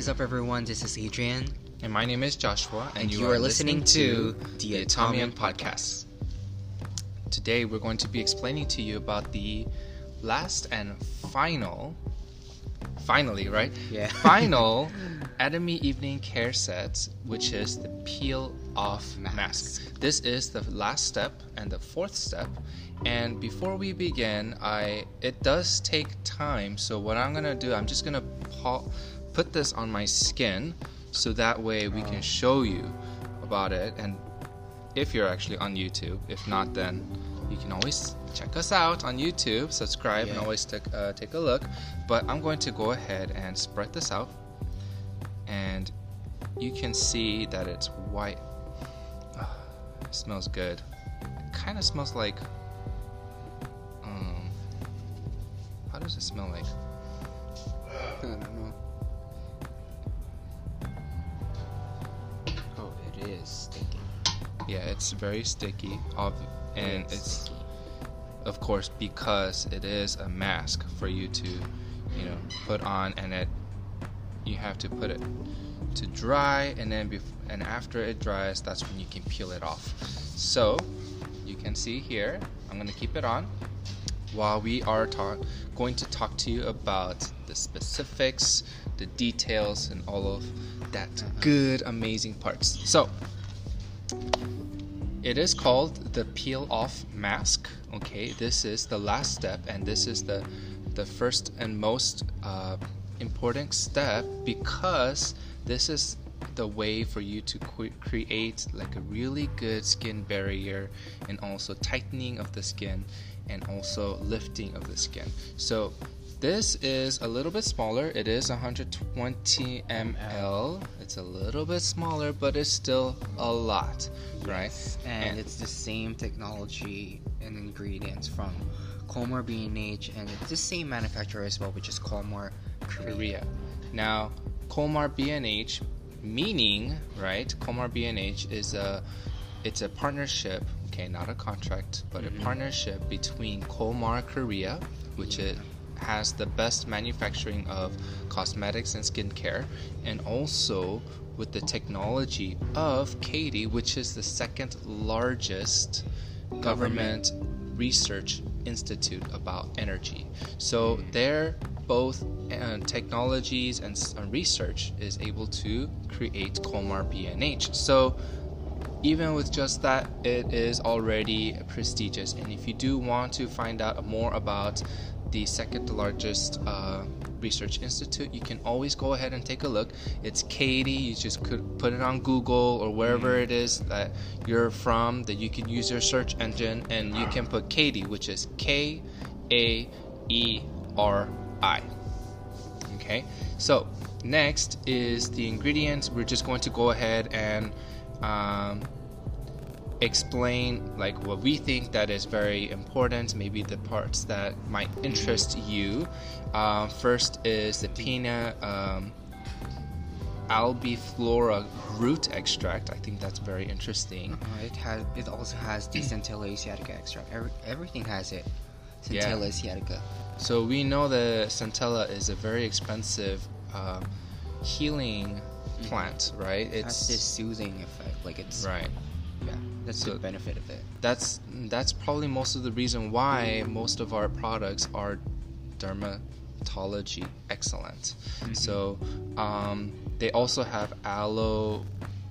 is up, everyone? This is Adrian. And my name is Joshua, and, and you, you, are, listening, listening to the Atomian Podcast. Today, we're going to be explaining to you about the last and final, finally, right? Yeah. final Atomy Evening Care Set, which is the peel off mask. mask. This is the last step and the fourth step. And before we begin, I it does take time. So what I'm gonna do, I'm just gonna put this on my skin, so that way we can oh. show you about it. And if you're actually on YouTube, if not, then you can always check us out on YouTube, subscribe, yeah. and always take uh, take a look. But I'm going to go ahead and spread this out, and you can see that it's white. Oh, it smells good. It kind of smells like. Um, how does it smell like? It is sticky. Yeah, it's very sticky. And it's, it's of course, because it is a mask for you to, you know, put on, and it you have to put it to dry, and then bef- and after it dries, that's when you can peel it off. So you can see here, I'm gonna keep it on while we are talk- going to talk to you about the specifics, the details, and all of that good, amazing parts. So it is called the peel off mask. Okay, this is the last step, and this is the the first and most uh, important step because this is the way for you to create like a really good skin barrier and also tightening of the skin and also lifting of the skin. So this is a little bit smaller. It is 120 ml. It's a little bit smaller, but it's still a lot, right? And, and it's the same technology and ingredients from Kolmar B&H, and it's the same manufacturer as well, which is Kolmar Korea. Korea. Now, Kolmar B&H, meaning right? Kolmar B&H is a it's a partnership okay not a contract but mm-hmm. a partnership between Kolmar Korea which yeah. is has the best manufacturing of cosmetics and skincare, and also with the technology of KAERI, which is the second largest government research institute about energy. So their both uh, technologies and uh, research is able to create Kolmar B&H. So even with just that, it is already prestigious. And if you do want to find out more about the second largest uh, research institute. You can always go ahead and take a look. It's KAERI. You just could put it on Google or wherever mm. it is that you're from. That you can use your search engine and you can put KAERI, which is K A E R I. Okay. So next is the ingredients. We're just going to go ahead and um, explain like what we think that is very important maybe the parts that might interest you. Uh, first is the Paeonia um, albiflora root extract. I think that's very interesting. Uh, it has it also has the centella asiatica extract. Every, everything has it. Centella yeah. asiatica. So we know that centella is a very expensive uh, healing plant right? It has this soothing effect like it's right yeah that's so the benefit of it. That's that's probably most of the reason why most of our products are dermatology excellent. Mm-hmm. So um, they also have aloe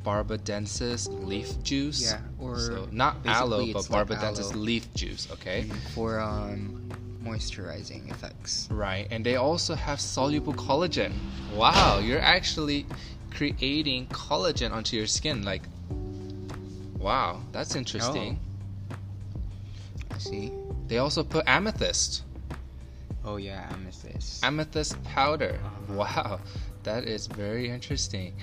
barbadensis leaf juice. Yeah, or so not aloe, but barbadensis like leaf juice. Okay. For um, moisturizing effects. Right, and they also have soluble collagen. Wow, you're actually creating collagen onto your skin. Like Wow, that's interesting. Oh. I see. They also put amethyst. Oh yeah, amethyst. Amethyst powder. Uh-huh. Wow, that is very interesting.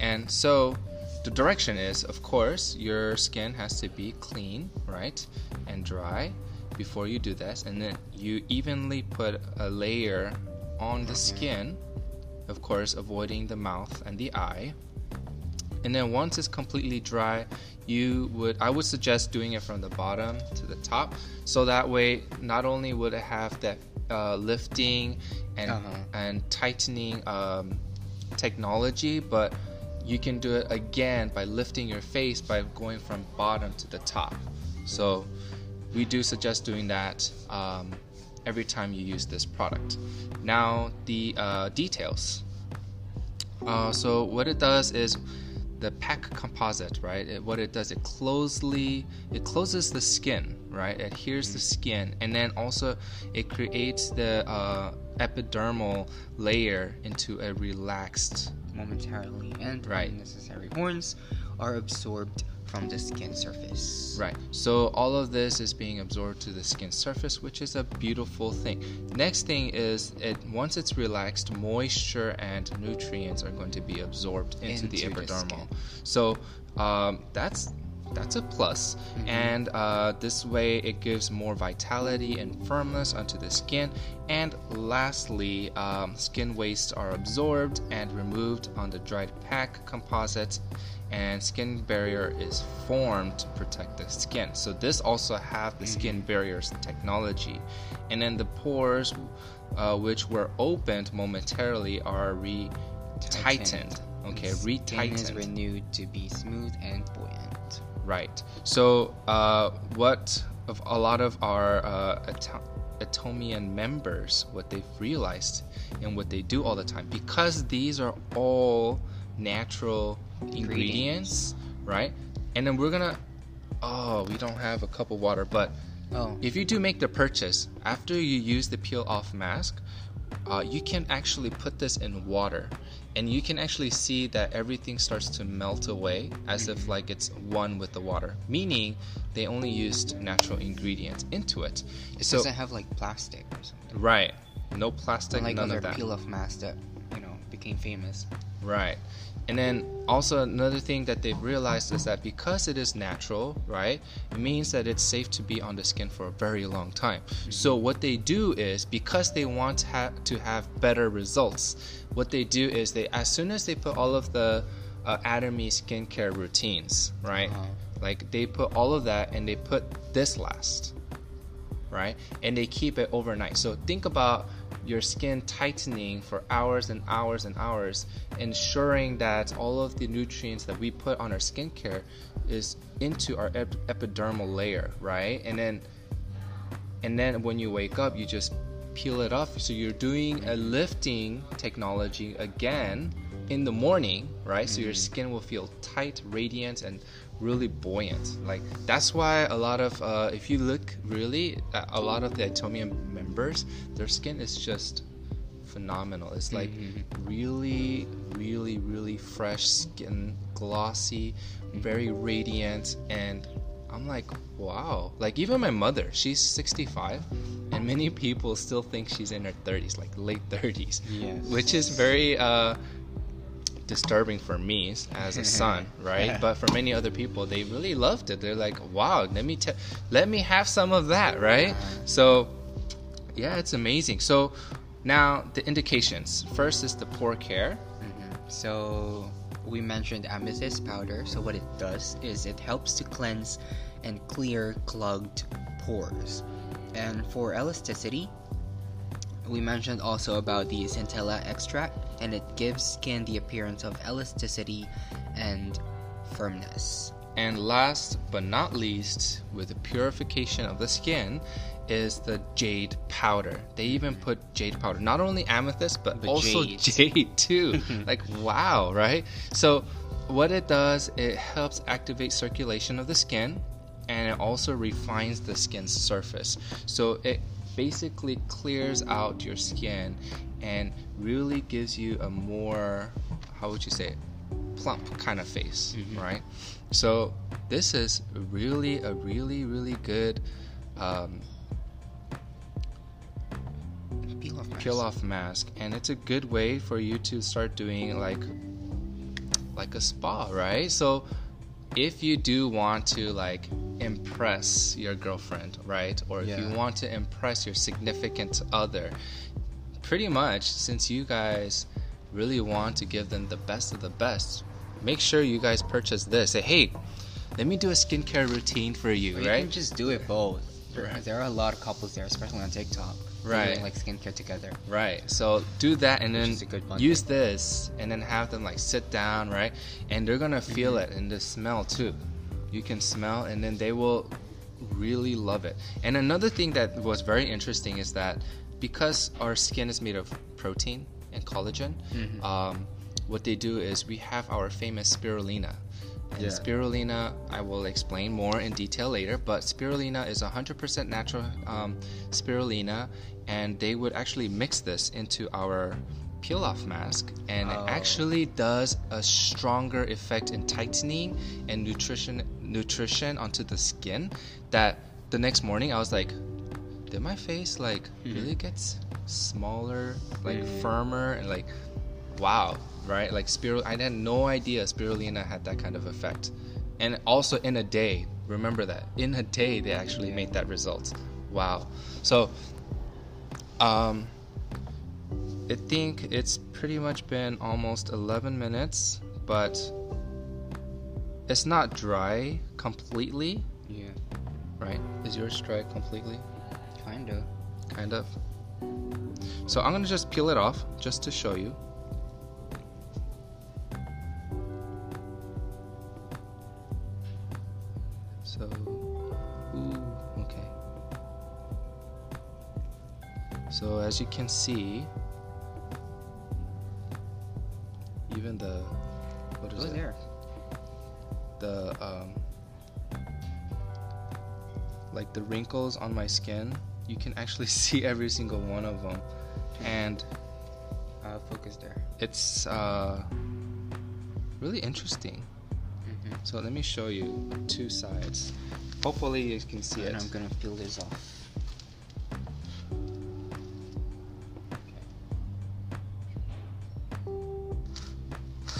And so the direction is, of course, your skin has to be clean, right, and dry before you do this, and then you evenly put a layer on the skin, of course, avoiding the mouth and the eye. And then once it's completely dry, you would I would suggest doing it from the bottom to the top, so that way not only would it have that uh, lifting and uh-huh. and tightening um, technology, but you can do it again by lifting your face by going from bottom to the top. So we do suggest doing that um, every time you use this product. Now the uh, details. Uh, so what it does is the pack composite, right? It, what it does, it closely it closes the skin, right? It adheres the skin, and then also it creates the uh, epidermal layer into a relaxed. momentarily, and Right. unnecessary horns are absorbed from the skin surface. Right. So all of this is being absorbed to the skin surface, which is a beautiful thing. Next thing is it once it's relaxed, moisture and nutrients are going to be absorbed into, the Into the epidermal. skin. so um, that's that's a plus. Mm-hmm. and uh, this way it gives more vitality and firmness onto the skin. And lastly um, skin wastes are absorbed and removed on the dried pack composite. And skin barrier is formed to protect the skin. So this also have the skin barriers technology. And then the pores uh, which were opened momentarily are re-tightened. Okay Skin is re-tightened. renewed to be smooth and buoyant. Right. So, uh, what of a lot of our uh, Ato- Atomian members, what they've realized and what they do all the time, because these are all natural ingredients, right? And then we're gonna. Oh, we don't have a cup of water, but Oh, if you do make the purchase after you use the peel off mask, uh, you can actually put this in water, and you can actually see that everything starts to melt away as if mm-hmm. like it's one with the water. Meaning they only used natural ingredients into it. it so doesn't have like plastic or something. right, no plastic, Like none other of that. peel-off masks that you know became famous. Right. And then also another thing that they've realized is that because it is natural, right, it means that it's safe to be on the skin for a very long time. So what they do is because they want to, ha- to have better results, what they do is they as soon as they put all of the uh, Atomy skincare routines, right, Uh-huh. like they put all of that and they put this last right? And they keep it overnight. So think about your skin tightening for hours and hours and hours, ensuring that all of the nutrients that we put on our skincare is into our ep- epidermal layer, right? And then and then when you wake up, you just peel it off. So you're doing a lifting technology again in the morning, right? So your mm-hmm. skin will feel tight, radiant, and really buoyant. Like that's why a lot of, uh, if you look really, a lot of the Atomian members, their skin is just phenomenal. It's like really, really, really fresh skin, glossy, very radiant, and I'm like, wow. Like even my mother, she's 65, and many people still think she's in her 30s, like late 30s, Yes. which is very uh, disturbing for me as a son, right? But for many other people, they really loved it. They're like, wow, let me te- let me have some of that, right? So, yeah, it's amazing. So now the indications. First is the pore care. Mm-hmm. So we mentioned amethyst powder. So what it does is it helps to cleanse and clear clogged pores. And for elasticity, we mentioned also about the centella extract, and it gives skin the appearance of elasticity and firmness. And last but not least, with the purification of the skin, is the jade powder. They even put jade powder, not only amethyst, but, But also jade. jade too. like, wow, right? So, what it does, it helps activate circulation of the skin and it also refines the skin's surface. So, it basically clears out your skin and really gives you a more, how would you say, it? plump kind of face, right? So this is really a really really good um, Peel off peel off mask, and it's a good way for you to start doing like like a spa, right? So if you do want to like impress your girlfriend, right, or if you want to impress your significant other, pretty much since you guys really want to give them the best of the best, make sure you guys purchase this. Say, hey, let me do a skincare routine for you, Or you right? can just do it both. There, Right. there are a lot of couples there, especially on TikTok. Right. Doing like skincare together. Right. So do that and then use this and then have them like sit down, right? And they're gonna feel Mm-hmm. it and the smell too. You can smell and then they will really love it. And another thing that was very interesting is that because our skin is made of protein and collagen, Mhm. um, what they do is we have our famous spirulina. And Yeah. spirulina, I will explain more in detail later, but spirulina is 100% natural um, spirulina, and they would actually mix this into our peel off mask, and Oh. it actually does a stronger effect in tightening and nutrition nutrition onto the skin that the next morning I was like, did my face like Mhm. really gets smaller, like Mhm. firmer, and like, wow, right? Like spirul, I had no idea spirulina had that kind of effect, and also in a day. Remember that in a day they actually Yeah. made that result. Wow. So, um, I think it's pretty much been almost 11 minutes, but it's not dry completely, Yeah, right? Is yours dry completely? kinda. Kind of. So I'm gonna just peel it off just to show you. So, ooh, okay. So as you can see, even the what is it? there. the um, like the wrinkles on my skin you can actually see every single one of them and Uh, focus there. it's uh, really interesting Mm-hmm. so let me show you two sides hopefully you can see it. and it I'm gonna peel this off.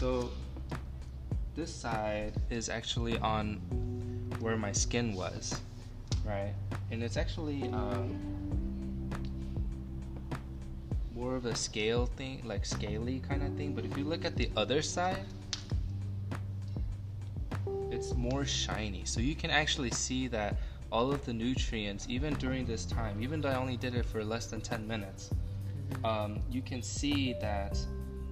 So this side is actually on where my skin was, right? And it's actually um, more of a scale thing, like scaly kind of thing. But if you look at the other side, it's more shiny. So you can actually see that all of the nutrients, even during this time, even though I only did it for less than 10 minutes, um, you can see that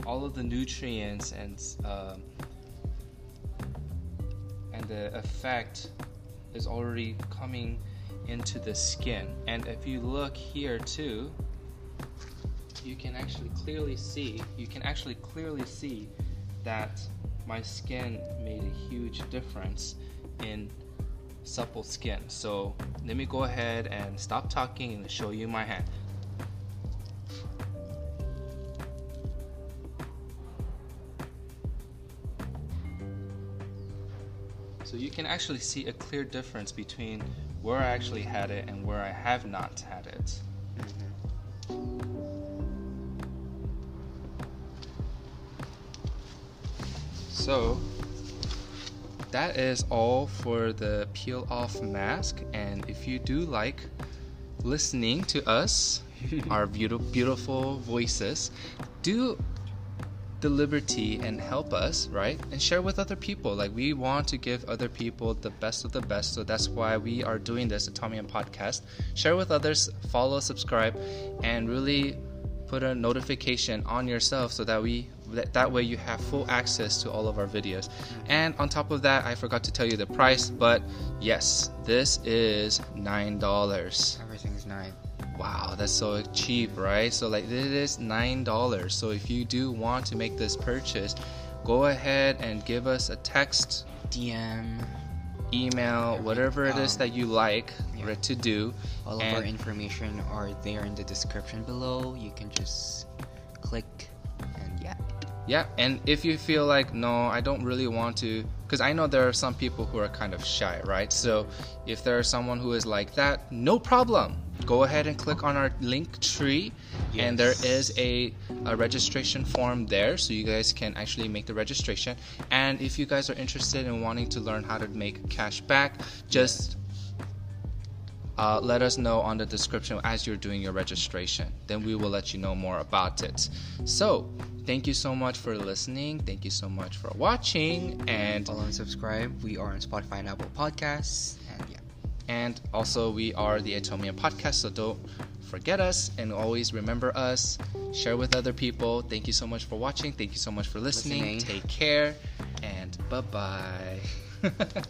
all of the nutrients and um, and the effect is already coming into the skin. And if you look here too, you can actually clearly see. You can actually clearly see that my skin made a huge difference in supple skin. So let me go ahead and stop talking and show you my hand. You can actually see a clear difference between where I actually had it and where I have not had it. So that is all for the peel off mask and if you do like listening to us our beautiful beautiful voices do the liberty and help us, right? And share with other people. Like we want to give other people the best of the best. So that's why we are doing this, and Podcast. Share with others, follow, subscribe, and really put a notification on yourself so that we that, that way you have full access to all of our videos. And on top of that, I forgot to tell you the price, but yes, this is nine dollars. Everything's nine. Wow, that's so cheap, right? So like this is nine dollars. So if you do want to make this purchase, go ahead and give us a text, DM. email, whatever it is Um, that you like yeah. to do. All of And- our information are there in the description below. You can just click and yeah. Yeah, and if you feel like no, I don't really want to, because I know there are some people who are kind of shy, right? So if there is someone who is like that, no problem. Go ahead and click on our link tree, and there is a, a registration form there, so you guys can actually make the registration. And if you guys are interested in wanting to learn how to make cash back, just uh, let us know on the description as you're doing your registration. Then we will let you know more about it. So, thank you so much for listening. Thank you so much for watching. And Follow and subscribe. We are on Spotify and Apple Podcasts. And also, we are the Atomia podcast, so don't forget us and always remember us. Share with other people. Thank you so much for watching. Thank you so much for listening. Listening. Take care and bye bye.